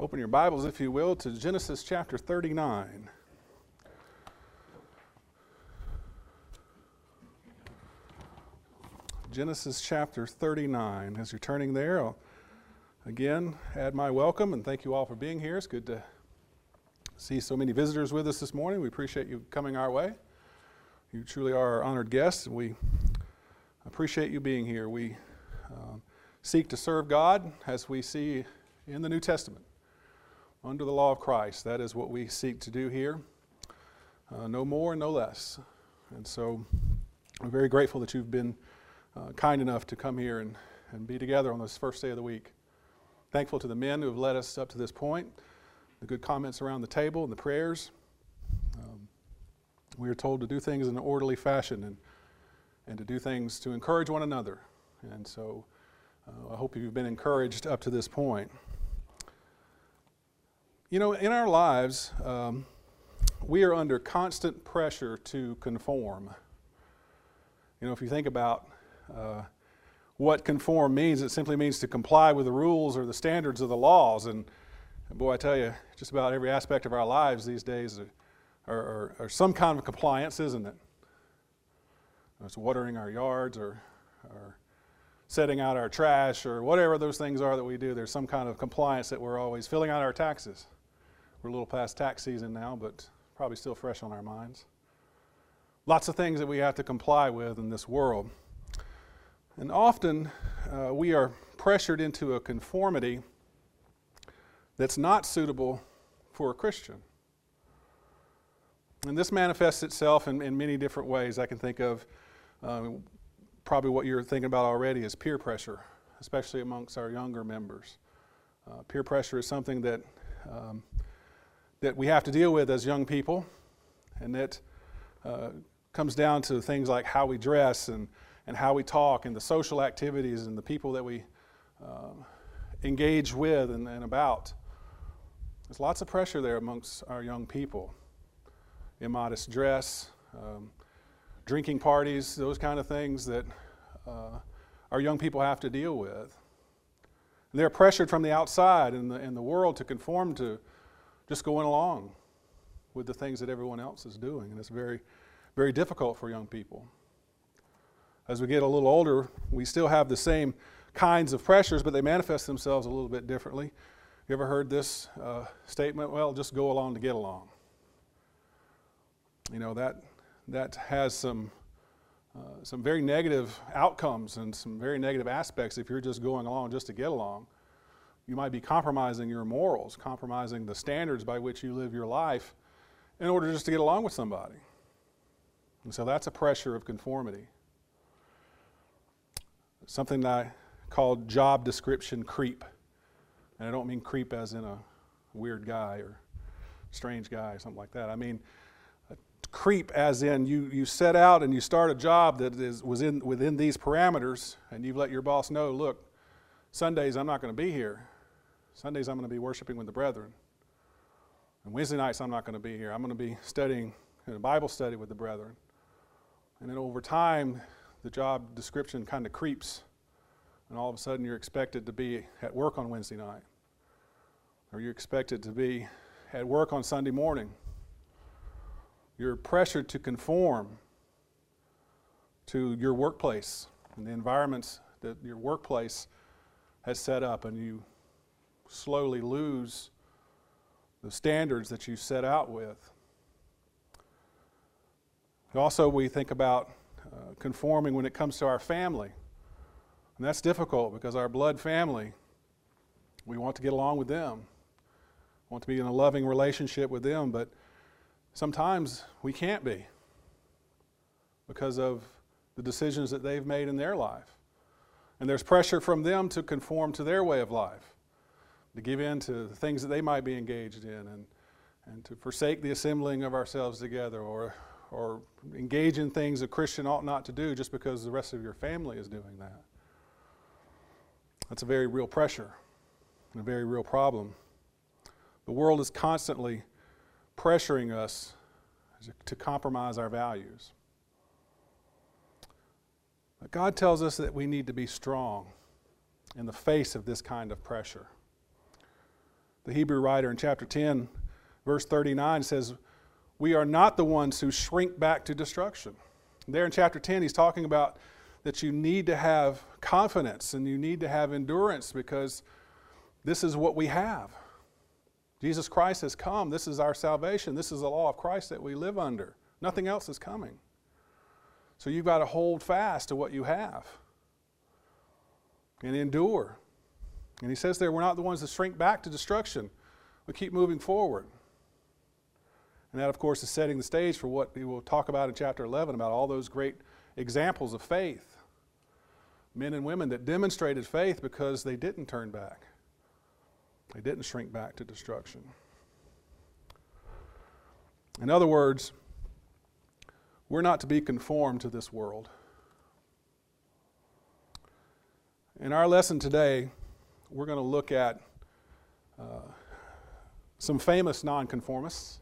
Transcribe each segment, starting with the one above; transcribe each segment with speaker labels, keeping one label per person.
Speaker 1: Open your Bibles, if you will, to Genesis chapter 39. Genesis chapter 39. As you're turning there, I'll again add my welcome and thank you all for being here. It's good to see so many visitors with us this morning. We appreciate you coming our way. You truly are our honored guests, and we appreciate you being here. We uh, seek to serve God as we see in the New Testament under the law of Christ. That is what we seek to do here. Uh, no more no less. And so I'm very grateful that you've been uh, kind enough to come here and, and be together on this first day of the week. Thankful to the men who have led us up to this point, the good comments around the table and the prayers. Um, we are told to do things in an orderly fashion and, and to do things to encourage one another. And so uh, I hope you've been encouraged up to this point. You know, in our lives, um, we are under constant pressure to conform. You know, if you think about uh, what conform means, it simply means to comply with the rules or the standards of the laws. And boy, I tell you, just about every aspect of our lives these days are, are, are some kind of compliance, isn't it? It's watering our yards or, or setting out our trash or whatever those things are that we do. There's some kind of compliance that we're always filling out our taxes. We're a little past tax season now, but probably still fresh on our minds. Lots of things that we have to comply with in this world. And often uh, we are pressured into a conformity that's not suitable for a Christian. And this manifests itself in, in many different ways. I can think of um, probably what you're thinking about already is peer pressure, especially amongst our younger members. Uh, peer pressure is something that um, that we have to deal with as young people, and that uh, comes down to things like how we dress and, and how we talk and the social activities and the people that we uh, engage with and, and about. There's lots of pressure there amongst our young people. Immodest dress, um, drinking parties, those kind of things that uh, our young people have to deal with. they're pressured from the outside and the, in the world to conform to just going along with the things that everyone else is doing. And it's very, very difficult for young people. As we get a little older, we still have the same kinds of pressures, but they manifest themselves a little bit differently. You ever heard this uh, statement? Well, just go along to get along. You know, that, that has some, uh, some very negative outcomes and some very negative aspects if you're just going along just to get along you might be compromising your morals, compromising the standards by which you live your life in order just to get along with somebody. And so that's a pressure of conformity. Something that I call job description creep. And I don't mean creep as in a weird guy or strange guy or something like that. I mean uh, creep as in you, you set out and you start a job that is was in, within these parameters and you've let your boss know, look, Sundays I'm not going to be here. Sundays, I'm going to be worshiping with the brethren. And Wednesday nights, I'm not going to be here. I'm going to be studying in a Bible study with the brethren. And then over time, the job description kind of creeps. And all of a sudden, you're expected to be at work on Wednesday night. Or you're expected to be at work on Sunday morning. You're pressured to conform to your workplace and the environments that your workplace has set up, and you slowly lose the standards that you set out with. Also, we think about uh, conforming when it comes to our family. And that's difficult because our blood family, we want to get along with them, want to be in a loving relationship with them, but sometimes we can't be because of the decisions that they've made in their life. And there's pressure from them to conform to their way of life to give in to things that they might be engaged in and, and to forsake the assembling of ourselves together or, or engage in things a Christian ought not to do just because the rest of your family is doing that. That's a very real pressure and a very real problem. The world is constantly pressuring us to compromise our values. But God tells us that we need to be strong in the face of this kind of pressure the Hebrew writer in chapter 10, verse 39 says, We are not the ones who shrink back to destruction. There in chapter 10, he's talking about that you need to have confidence and you need to have endurance because this is what we have. Jesus Christ has come. This is our salvation. This is the law of Christ that we live under. Nothing else is coming. So you've got to hold fast to what you have and endure. And he says there, we're not the ones that shrink back to destruction. We keep moving forward. And that, of course, is setting the stage for what we will talk about in chapter 11 about all those great examples of faith. Men and women that demonstrated faith because they didn't turn back, they didn't shrink back to destruction. In other words, we're not to be conformed to this world. In our lesson today, we're going to look at uh, some famous nonconformists.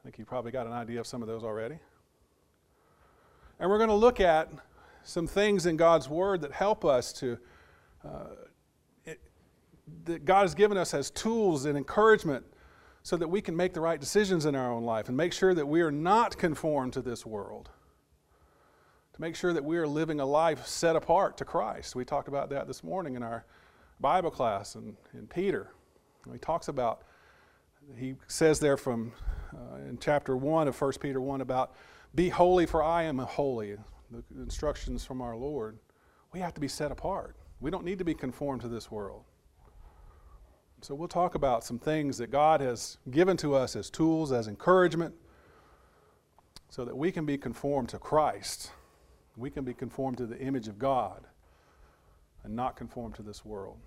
Speaker 1: I think you probably got an idea of some of those already. And we're going to look at some things in God's Word that help us to, uh, it, that God has given us as tools and encouragement so that we can make the right decisions in our own life and make sure that we are not conformed to this world. To make sure that we are living a life set apart to Christ. We talked about that this morning in our Bible class in, in Peter. He talks about, he says there from uh, in chapter 1 of 1 Peter 1 about, be holy for I am holy, the instructions from our Lord. We have to be set apart. We don't need to be conformed to this world. So we'll talk about some things that God has given to us as tools, as encouragement, so that we can be conformed to Christ. We can be conformed to the image of God and not conformed to this world.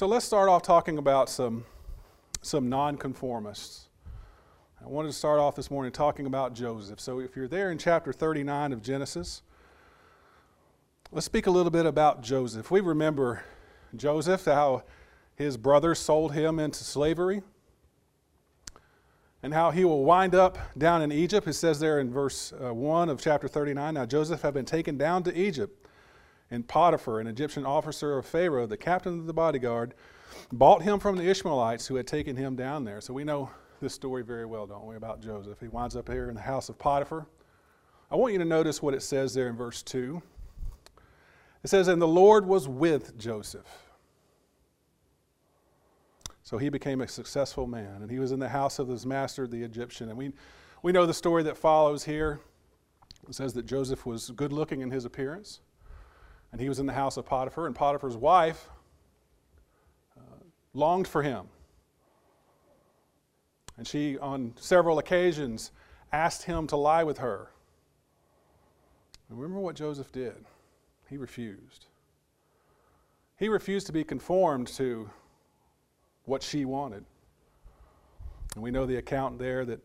Speaker 1: So let's start off talking about some, some nonconformists. I wanted to start off this morning talking about Joseph. So if you're there in chapter 39 of Genesis, let's speak a little bit about Joseph. We remember Joseph, how his brothers sold him into slavery, and how he will wind up down in Egypt. It says there in verse uh, 1 of chapter 39 Now Joseph had been taken down to Egypt, and Potiphar, an Egyptian officer of Pharaoh, the captain of the bodyguard, bought him from the Ishmaelites who had taken him down there. So we know this story very well, don't we, about Joseph? He winds up here in the house of Potiphar. I want you to notice what it says there in verse 2. It says, And the Lord was with Joseph. So he became a successful man, and he was in the house of his master, the Egyptian. And we, we know the story that follows here. It says that Joseph was good looking in his appearance, and he was in the house of Potiphar, and Potiphar's wife uh, longed for him. And she, on several occasions, asked him to lie with her. And remember what Joseph did? He refused. He refused to be conformed to what she wanted. And we know the account there that,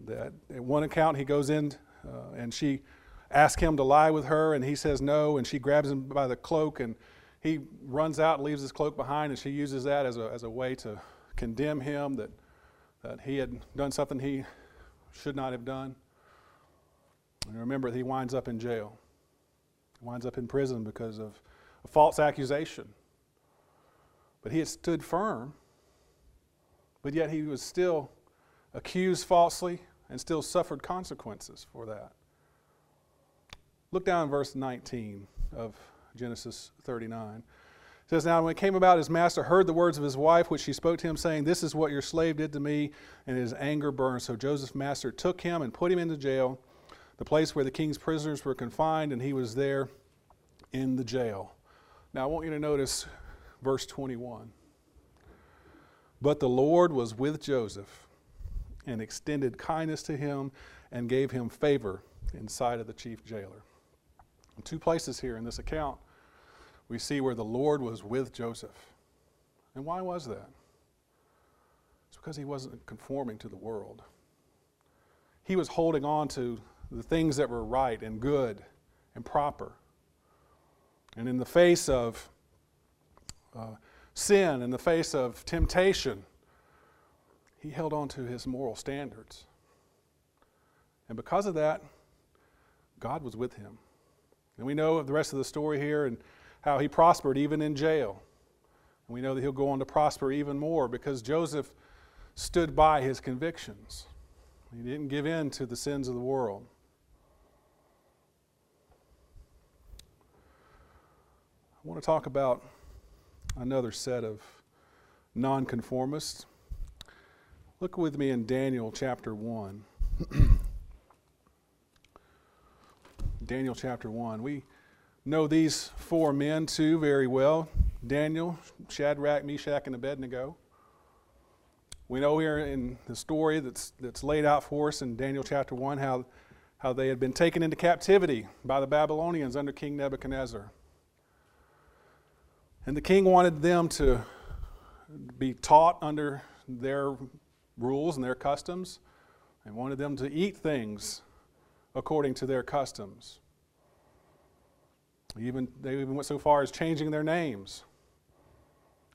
Speaker 1: that one account he goes in uh, and she asks him to lie with her and he says no and she grabs him by the cloak and he runs out and leaves his cloak behind and she uses that as a, as a way to condemn him that, that he had done something he should not have done. And remember, he winds up in jail. He winds up in prison because of a false accusation. But he had stood firm, but yet he was still accused falsely and still suffered consequences for that. Look down in verse 19 of Genesis 39. It says, Now when it came about, his master heard the words of his wife, which she spoke to him, saying, This is what your slave did to me, and his anger burned. So Joseph's master took him and put him into jail the place where the king's prisoners were confined, and he was there in the jail. Now, I want you to notice verse 21. But the Lord was with Joseph and extended kindness to him and gave him favor in sight of the chief jailer. In two places here in this account, we see where the Lord was with Joseph. And why was that? It's because he wasn't conforming to the world. He was holding on to the things that were right and good and proper. And in the face of uh, sin, in the face of temptation, he held on to his moral standards. And because of that, God was with him. And we know the rest of the story here and how he prospered even in jail. And we know that he'll go on to prosper even more because Joseph stood by his convictions. He didn't give in to the sins of the world. I want to talk about another set of nonconformists. Look with me in Daniel chapter 1. Daniel chapter 1. We know these four men too very well Daniel, Shadrach, Meshach, and Abednego. We know here in the story that's, that's laid out for us in Daniel chapter 1 how, how they had been taken into captivity by the Babylonians under King Nebuchadnezzar. And the king wanted them to be taught under their rules and their customs and wanted them to eat things according to their customs. Even, they even went so far as changing their names.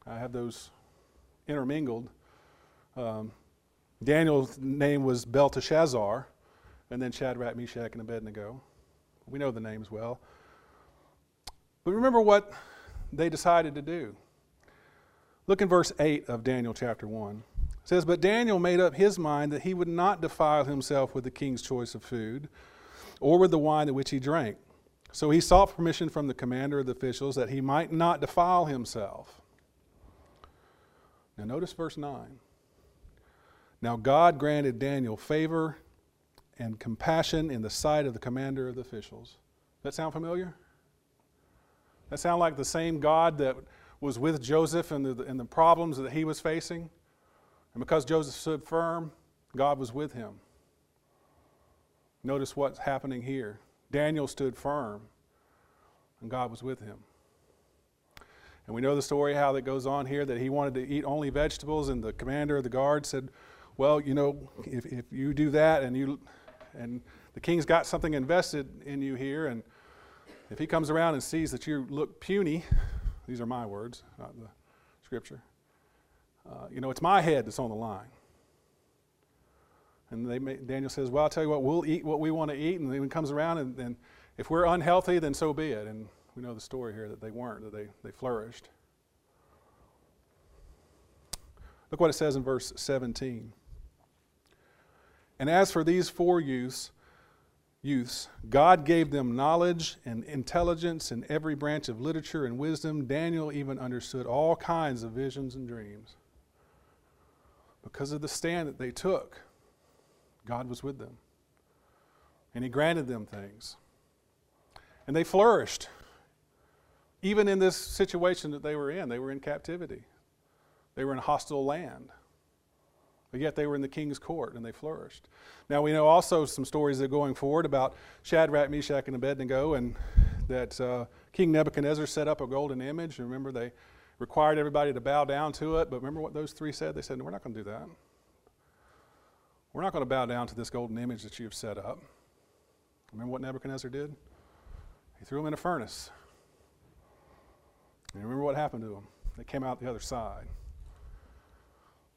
Speaker 1: I have those intermingled. Um, Daniel's name was Belteshazzar, and then Shadrach, Meshach, and Abednego. We know the names well. But remember what they decided to do. Look in verse 8 of Daniel chapter 1. It says, But Daniel made up his mind that he would not defile himself with the king's choice of food, or with the wine at which he drank. So he sought permission from the commander of the officials that he might not defile himself. Now, notice verse 9. Now, God granted Daniel favor and compassion in the sight of the commander of the officials. That sound familiar? That sound like the same God that was with Joseph and the, and the problems that he was facing? And because Joseph stood firm, God was with him. Notice what's happening here. Daniel stood firm, and God was with him. And we know the story how that goes on here that he wanted to eat only vegetables, and the commander of the guard said, Well, you know, if, if you do that and you and the king's got something invested in you here, and if he comes around and sees that you look puny, these are my words, not the scripture, uh, you know, it's my head that's on the line. And they may, Daniel says, Well, I'll tell you what, we'll eat what we want to eat. And then he comes around, and, and if we're unhealthy, then so be it. And we know the story here that they weren't, that they, they flourished. Look what it says in verse 17. And as for these four youths, youths, God gave them knowledge and intelligence in every branch of literature and wisdom. Daniel even understood all kinds of visions and dreams. Because of the stand that they took, God was with them. And He granted them things. And they flourished even in this situation that they were in, they were in captivity. They were in a hostile land. But yet they were in the king's court and they flourished. Now we know also some stories that are going forward about Shadrach, Meshach, and Abednego, and that uh, King Nebuchadnezzar set up a golden image. And Remember, they required everybody to bow down to it. But remember what those three said? They said, no, We're not going to do that. We're not going to bow down to this golden image that you've set up. Remember what Nebuchadnezzar did? He threw them in a furnace. And remember what happened to them? They came out the other side.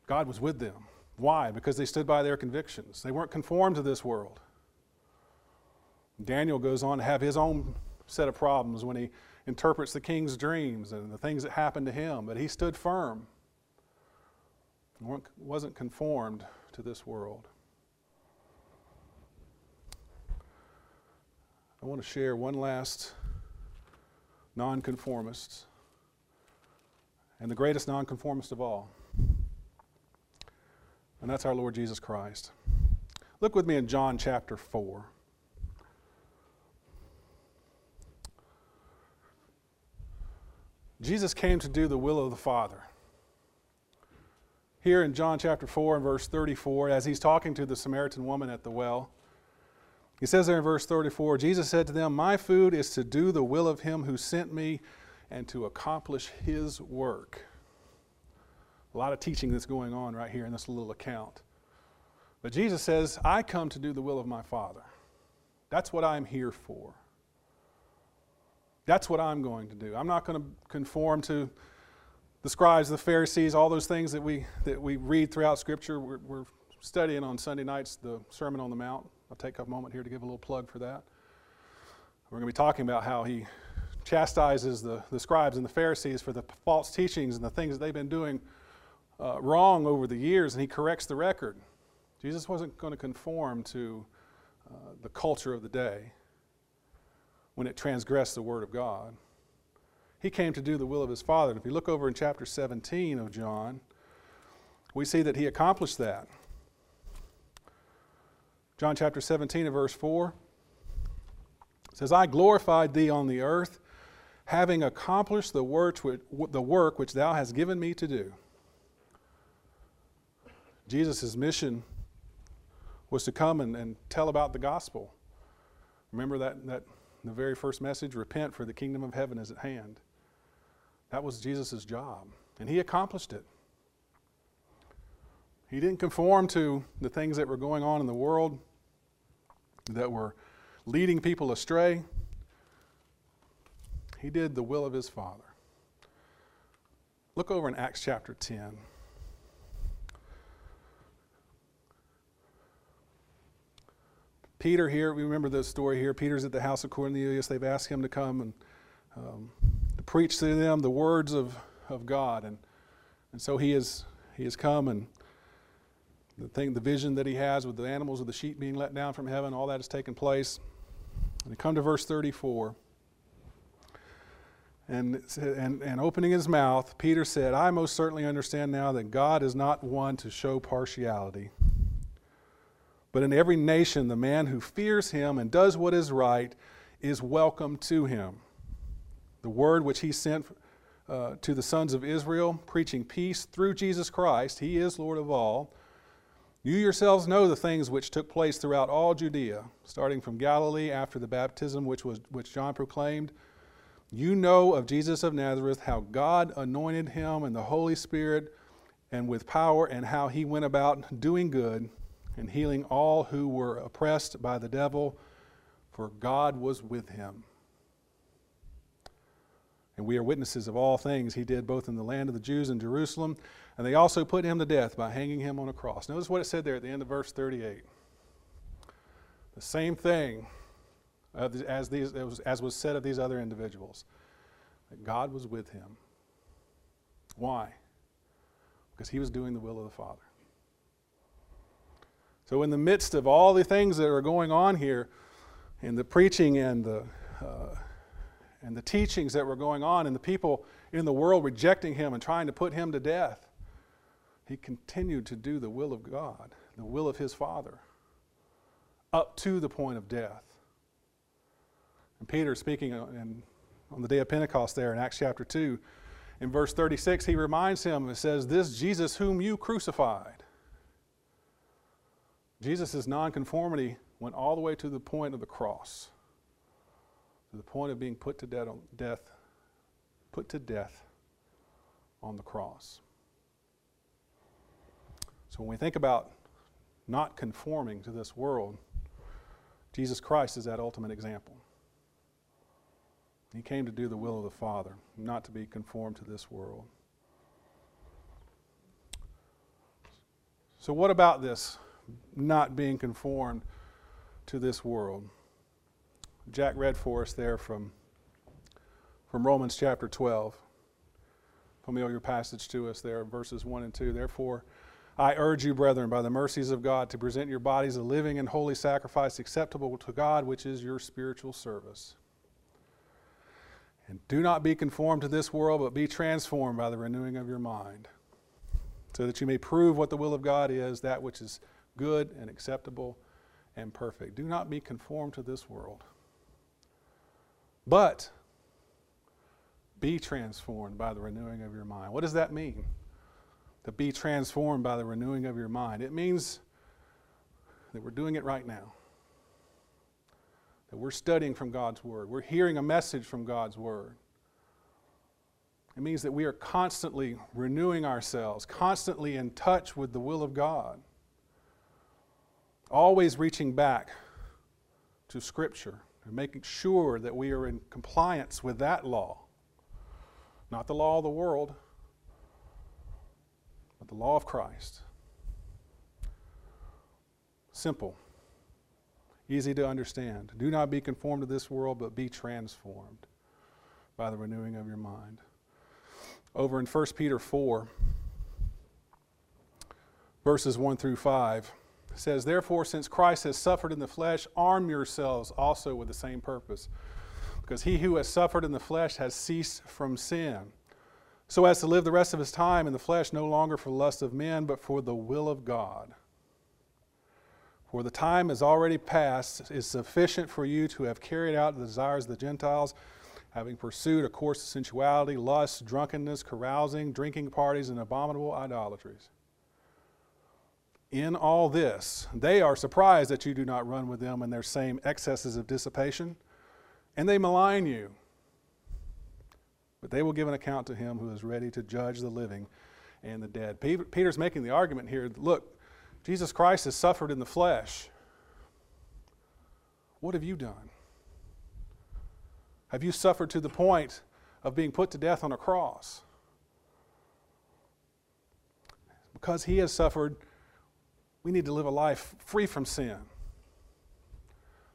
Speaker 1: God was with them. Why? Because they stood by their convictions. They weren't conformed to this world. Daniel goes on to have his own set of problems when he interprets the king's dreams and the things that happened to him, but he stood firm. wasn't conformed to this world. I want to share one last nonconformist and the greatest nonconformist of all. And that's our Lord Jesus Christ. Look with me in John chapter 4. Jesus came to do the will of the Father. Here in John chapter 4 and verse 34, as he's talking to the Samaritan woman at the well, he says there in verse 34 Jesus said to them, My food is to do the will of him who sent me and to accomplish his work. A lot of teaching that's going on right here in this little account. But Jesus says, I come to do the will of my Father. That's what I'm here for. That's what I'm going to do. I'm not going to conform to the scribes, the Pharisees, all those things that we, that we read throughout Scripture. We're, we're studying on Sunday nights the Sermon on the Mount. I'll take a moment here to give a little plug for that. We're going to be talking about how he chastises the, the scribes and the Pharisees for the false teachings and the things that they've been doing uh, wrong over the years, and he corrects the record. Jesus wasn't going to conform to uh, the culture of the day when it transgressed the Word of God. He came to do the will of his Father. And if you look over in chapter 17 of John, we see that he accomplished that. John chapter 17 and verse 4 says, I glorified thee on the earth, having accomplished the work, which thou hast given me to do. Jesus' mission was to come and, and tell about the gospel. Remember that, that the very first message repent, for the kingdom of heaven is at hand. That was Jesus' job, and he accomplished it. He didn't conform to the things that were going on in the world that were leading people astray. He did the will of his Father. Look over in Acts chapter 10. Peter here, we remember the story here. Peter's at the house of Cornelius. They've asked him to come and um, preach to them the words of, of God. And, and so he, is, he has come and the thing, the vision that he has with the animals of the sheep being let down from heaven, all that has taken place. And come to verse 34. And, and, and opening his mouth, Peter said, I most certainly understand now that God is not one to show partiality. But in every nation, the man who fears him and does what is right is welcome to him. The word which he sent uh, to the sons of Israel, preaching peace through Jesus Christ, he is Lord of all you yourselves know the things which took place throughout all Judea, starting from Galilee after the baptism which, was, which John proclaimed. You know of Jesus of Nazareth, how God anointed him in the Holy Spirit and with power, and how he went about doing good and healing all who were oppressed by the devil, for God was with him. And we are witnesses of all things he did both in the land of the Jews and Jerusalem and they also put him to death by hanging him on a cross. Notice what it said there at the end of verse 38. The same thing as, these, as was said of these other individuals that God was with him. Why? Because he was doing the will of the Father. So, in the midst of all the things that are going on here, in the preaching and the, uh, and the teachings that were going on, and the people in the world rejecting him and trying to put him to death, he continued to do the will of God, the will of his Father, up to the point of death. And Peter, speaking in, on the day of Pentecost there in Acts chapter 2, in verse 36, he reminds him, and says, This Jesus whom you crucified. Jesus' nonconformity went all the way to the point of the cross, to the point of being put to death, put to death on the cross. So when we think about not conforming to this world, Jesus Christ is that ultimate example. He came to do the will of the Father, not to be conformed to this world. So, what about this not being conformed to this world? Jack read for us there from, from Romans chapter 12. Familiar passage to us there, verses 1 and 2. Therefore, I urge you, brethren, by the mercies of God, to present your bodies a living and holy sacrifice acceptable to God, which is your spiritual service. And do not be conformed to this world, but be transformed by the renewing of your mind, so that you may prove what the will of God is, that which is good and acceptable and perfect. Do not be conformed to this world, but be transformed by the renewing of your mind. What does that mean? to be transformed by the renewing of your mind. It means that we're doing it right now. That we're studying from God's Word. We're hearing a message from God's Word. It means that we are constantly renewing ourselves, constantly in touch with the will of God, always reaching back to Scripture and making sure that we are in compliance with that law, not the law of the world but the law of Christ. Simple, easy to understand. Do not be conformed to this world, but be transformed. by the renewing of your mind. Over in 1 Peter 4, verses 1 through 5, says, Therefore, since Christ has suffered in the flesh, arm yourselves also with the same purpose. Because he who has suffered in the flesh has ceased from sin, so as to live the rest of his time in the flesh no longer for the lust of men, but for the will of God. For the time is already past, is sufficient for you to have carried out the desires of the Gentiles, having pursued a course of sensuality, lust, drunkenness, carousing, drinking parties, and abominable idolatries. In all this, they are surprised that you do not run with them in their same excesses of dissipation, and they malign you. But they will give an account to him who is ready to judge the living and the dead. Peter's making the argument here look, Jesus Christ has suffered in the flesh. What have you done? Have you suffered to the point of being put to death on a cross? Because he has suffered, we need to live a life free from sin.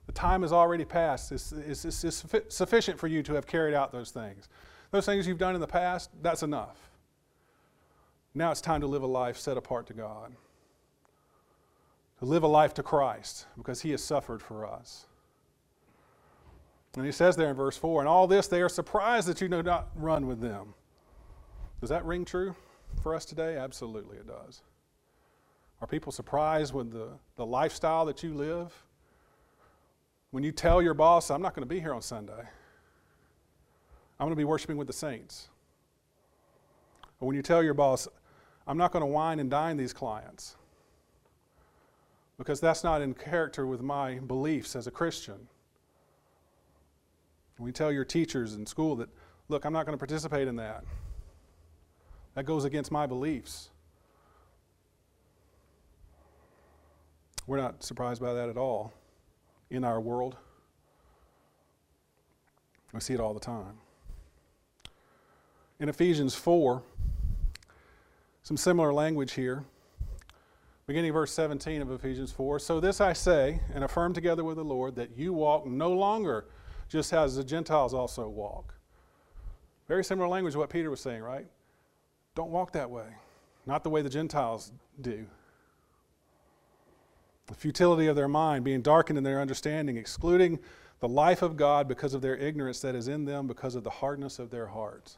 Speaker 1: The time has already passed. It's, it's, it's, sufficient for you to have carried out those things. Those things you've done in the past, that's enough. Now it's time to live a life set apart to God to live a life to Christ because he has suffered for us. And he says there in verse 4, and all this they are surprised that you do not run with them. Does that ring true for us today? Absolutely it does. Are people surprised with the, the lifestyle that you live? When you tell your boss, I'm not going to be here on Sunday, I'm going to be worshiping with the saints. Or when you tell your boss, I'm not going to wine and dine these clients, because that's not in character with my beliefs as a Christian. When you tell your teachers in school that, look, I'm not going to participate in that. That goes against my beliefs. We're not surprised by that at all in our world. We see it all the time. In Ephesians 4, some similar language here beginning verse 17 of Ephesians 4. So this I say and affirm together with the Lord that you walk no longer just as the Gentiles also walk. Very similar language to what Peter was saying, right? Don't walk that way. Not the way the Gentiles do. The futility of their mind, being darkened in their understanding, excluding the life of God because of their ignorance that is in them because of the hardness of their hearts.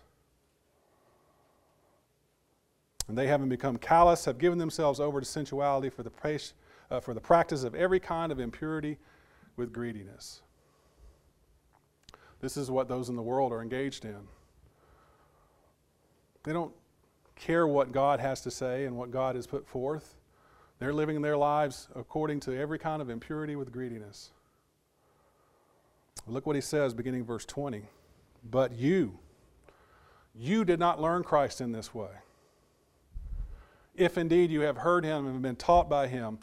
Speaker 1: And they, having become callous, have given themselves over to sensuality for the, uh, for the practice of every kind of impurity with greediness. This is what those in the world are engaged in. They don't care what God has to say and what God has put forth. They're living their lives according to every kind of impurity with greediness. Look what he says beginning verse 20. But you, you did not learn Christ in this way if indeed you have heard him and been taught by him,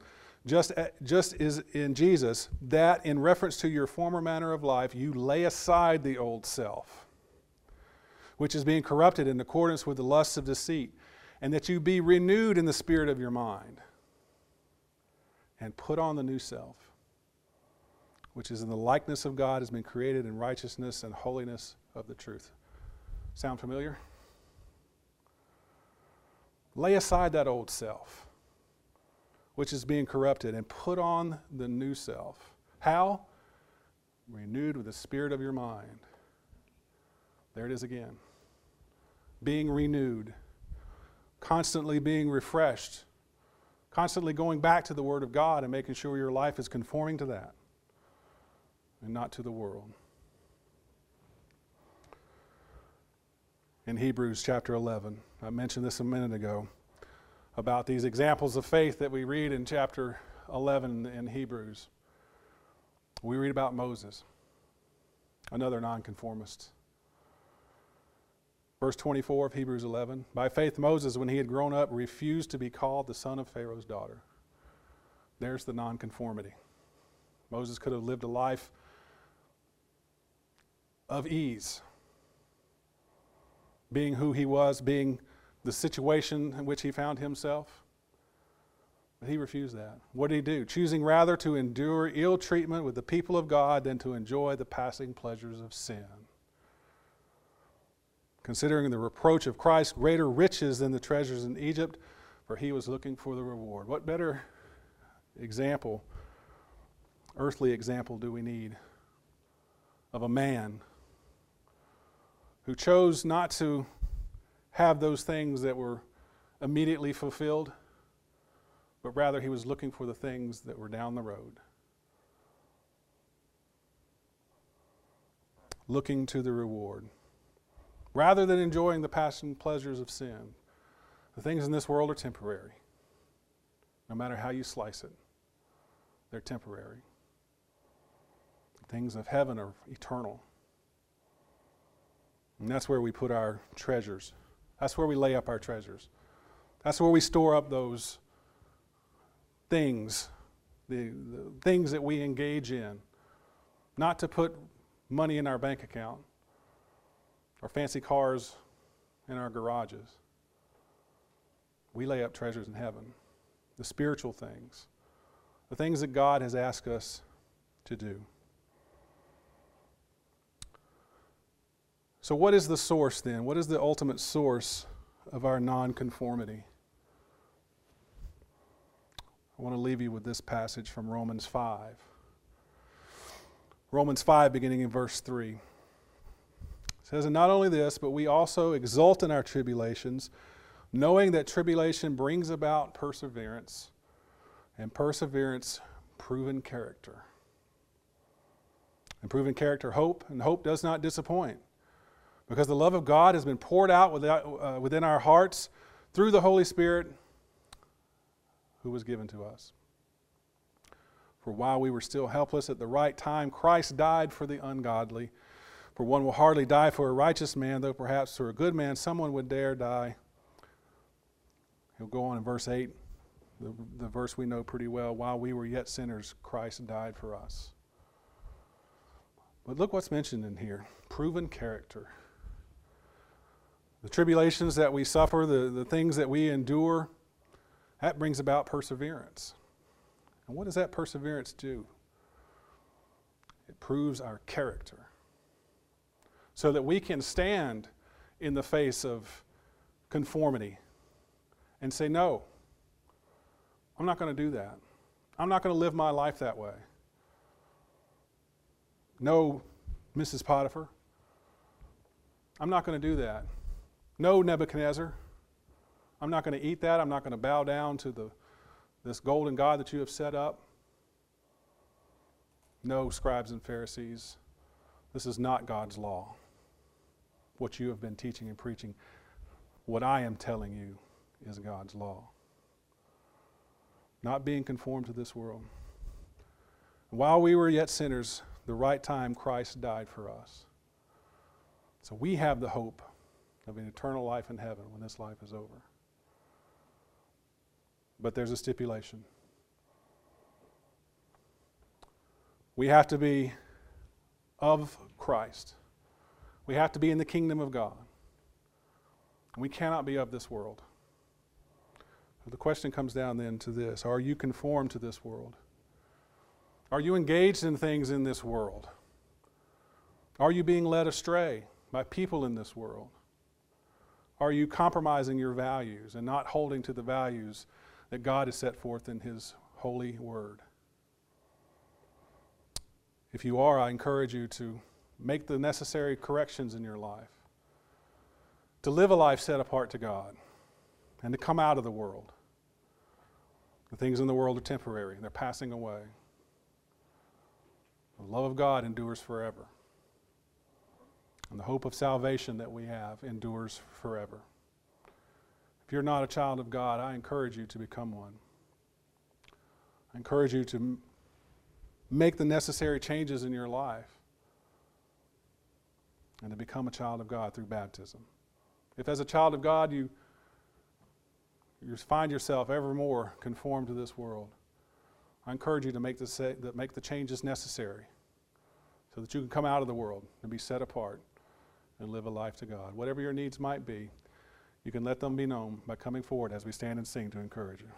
Speaker 1: just, uh, just as in Jesus, that in reference to your former manner of life, you lay aside the old self, which is being corrupted in accordance with the lusts of deceit, and that you be renewed in the spirit of your mind, and put on the new self, which is in the likeness of God, has been created in righteousness and holiness of the truth. Sound familiar? Lay aside that old self, which is being corrupted, and put on the new self. How? Renewed with the spirit of your mind. There it is again. Being renewed, constantly being refreshed, constantly going back to the Word of God and making sure your life is conforming to that and not to the world. in Hebrews chapter 11. I mentioned this a minute ago about these examples of faith that we read in chapter 11 in Hebrews. We read about Moses, another nonconformist. Verse 24 of Hebrews 11 By faith, Moses, when he had grown up, refused to be called the son of Pharaoh's daughter. There's the nonconformity. Moses could have lived a life of ease, being who he was, being the situation in which he found himself. But he refused that. What did he do? Choosing rather to endure ill treatment with the people of God than to enjoy the passing pleasures of sin. Considering the reproach of Christ greater riches than the treasures in Egypt, for he was looking for the reward. What better example, earthly example, do we need of a man who chose not to have those things that were immediately fulfilled, but rather he was looking for the things that were down the road. Looking to the reward. Rather than enjoying the passion pleasures of sin, the things in this world are temporary. No matter how you slice it, they're temporary. The things of heaven are eternal. And that's where we put our treasures. That's where we lay up our treasures. That's where we store up those things, the, the things that we engage in. Not to put money in our bank account or fancy cars in our garages. We lay up treasures in heaven, the spiritual things, the things that God has asked us to do. So, what is the source then? What is the ultimate source of our nonconformity? I want to leave you with this passage from Romans 5. Romans 5, beginning in verse 3. Says, And not only this, but we also exult in our tribulations, knowing that tribulation brings about perseverance, and perseverance, proven character. And proven character, hope, and hope does not disappoint because the love of God has been poured out uh, within our hearts through the Holy Spirit who was given to us. For while we were still helpless at the right time, Christ died for the ungodly. For one will hardly die for a righteous man, though perhaps for a good man someone would dare die. He'll go on in verse 8, the, the verse we know pretty well. While we were yet sinners, Christ died for us. But look what's mentioned in here proven character. The tribulations that we suffer, the, the things that we endure, that brings about perseverance. And what does that perseverance do? It proves our character so that we can stand in the face of conformity and say, No, I'm not going to do that. I'm not going to live my life that way. No, Mrs. Potiphar, I'm not going to do that. No, Nebuchadnezzar, I'm not going to eat that. I'm not going to bow down to the, this golden God that you have set up. No, scribes and Pharisees, this is not God's law. What you have been teaching and preaching, what I am telling you is God's law. Not being conformed to this world. While we were yet sinners, the right time Christ died for us. So we have the hope of an eternal life in heaven when this life is over. But there's a stipulation. We have to be of Christ. We have to be in the kingdom of God. We cannot be of this world. the question comes down then to this Are you conformed to this world? Are you engaged in things in this world? Are you being led astray by people in this world? Are you compromising your values and not holding to the values that God has set forth in His holy word? If you are, I encourage you to make the necessary corrections in your life, to live a life set apart to God, and to come out of the world. The things in the world are temporary, they're passing away. The love of God endures forever. And the hope of salvation that we have endures forever. If you're not a child of God, I encourage you to become one. I encourage you to make the necessary changes in your life and to become a child of God through baptism. If, as a child of God, you, you find yourself ever more conformed to this world, I encourage you to make the, make the changes necessary so that you can come out of the world and be set apart and live a life to God. Whatever your needs might be, you can let them be known by coming forward as we stand and sing to encourage you.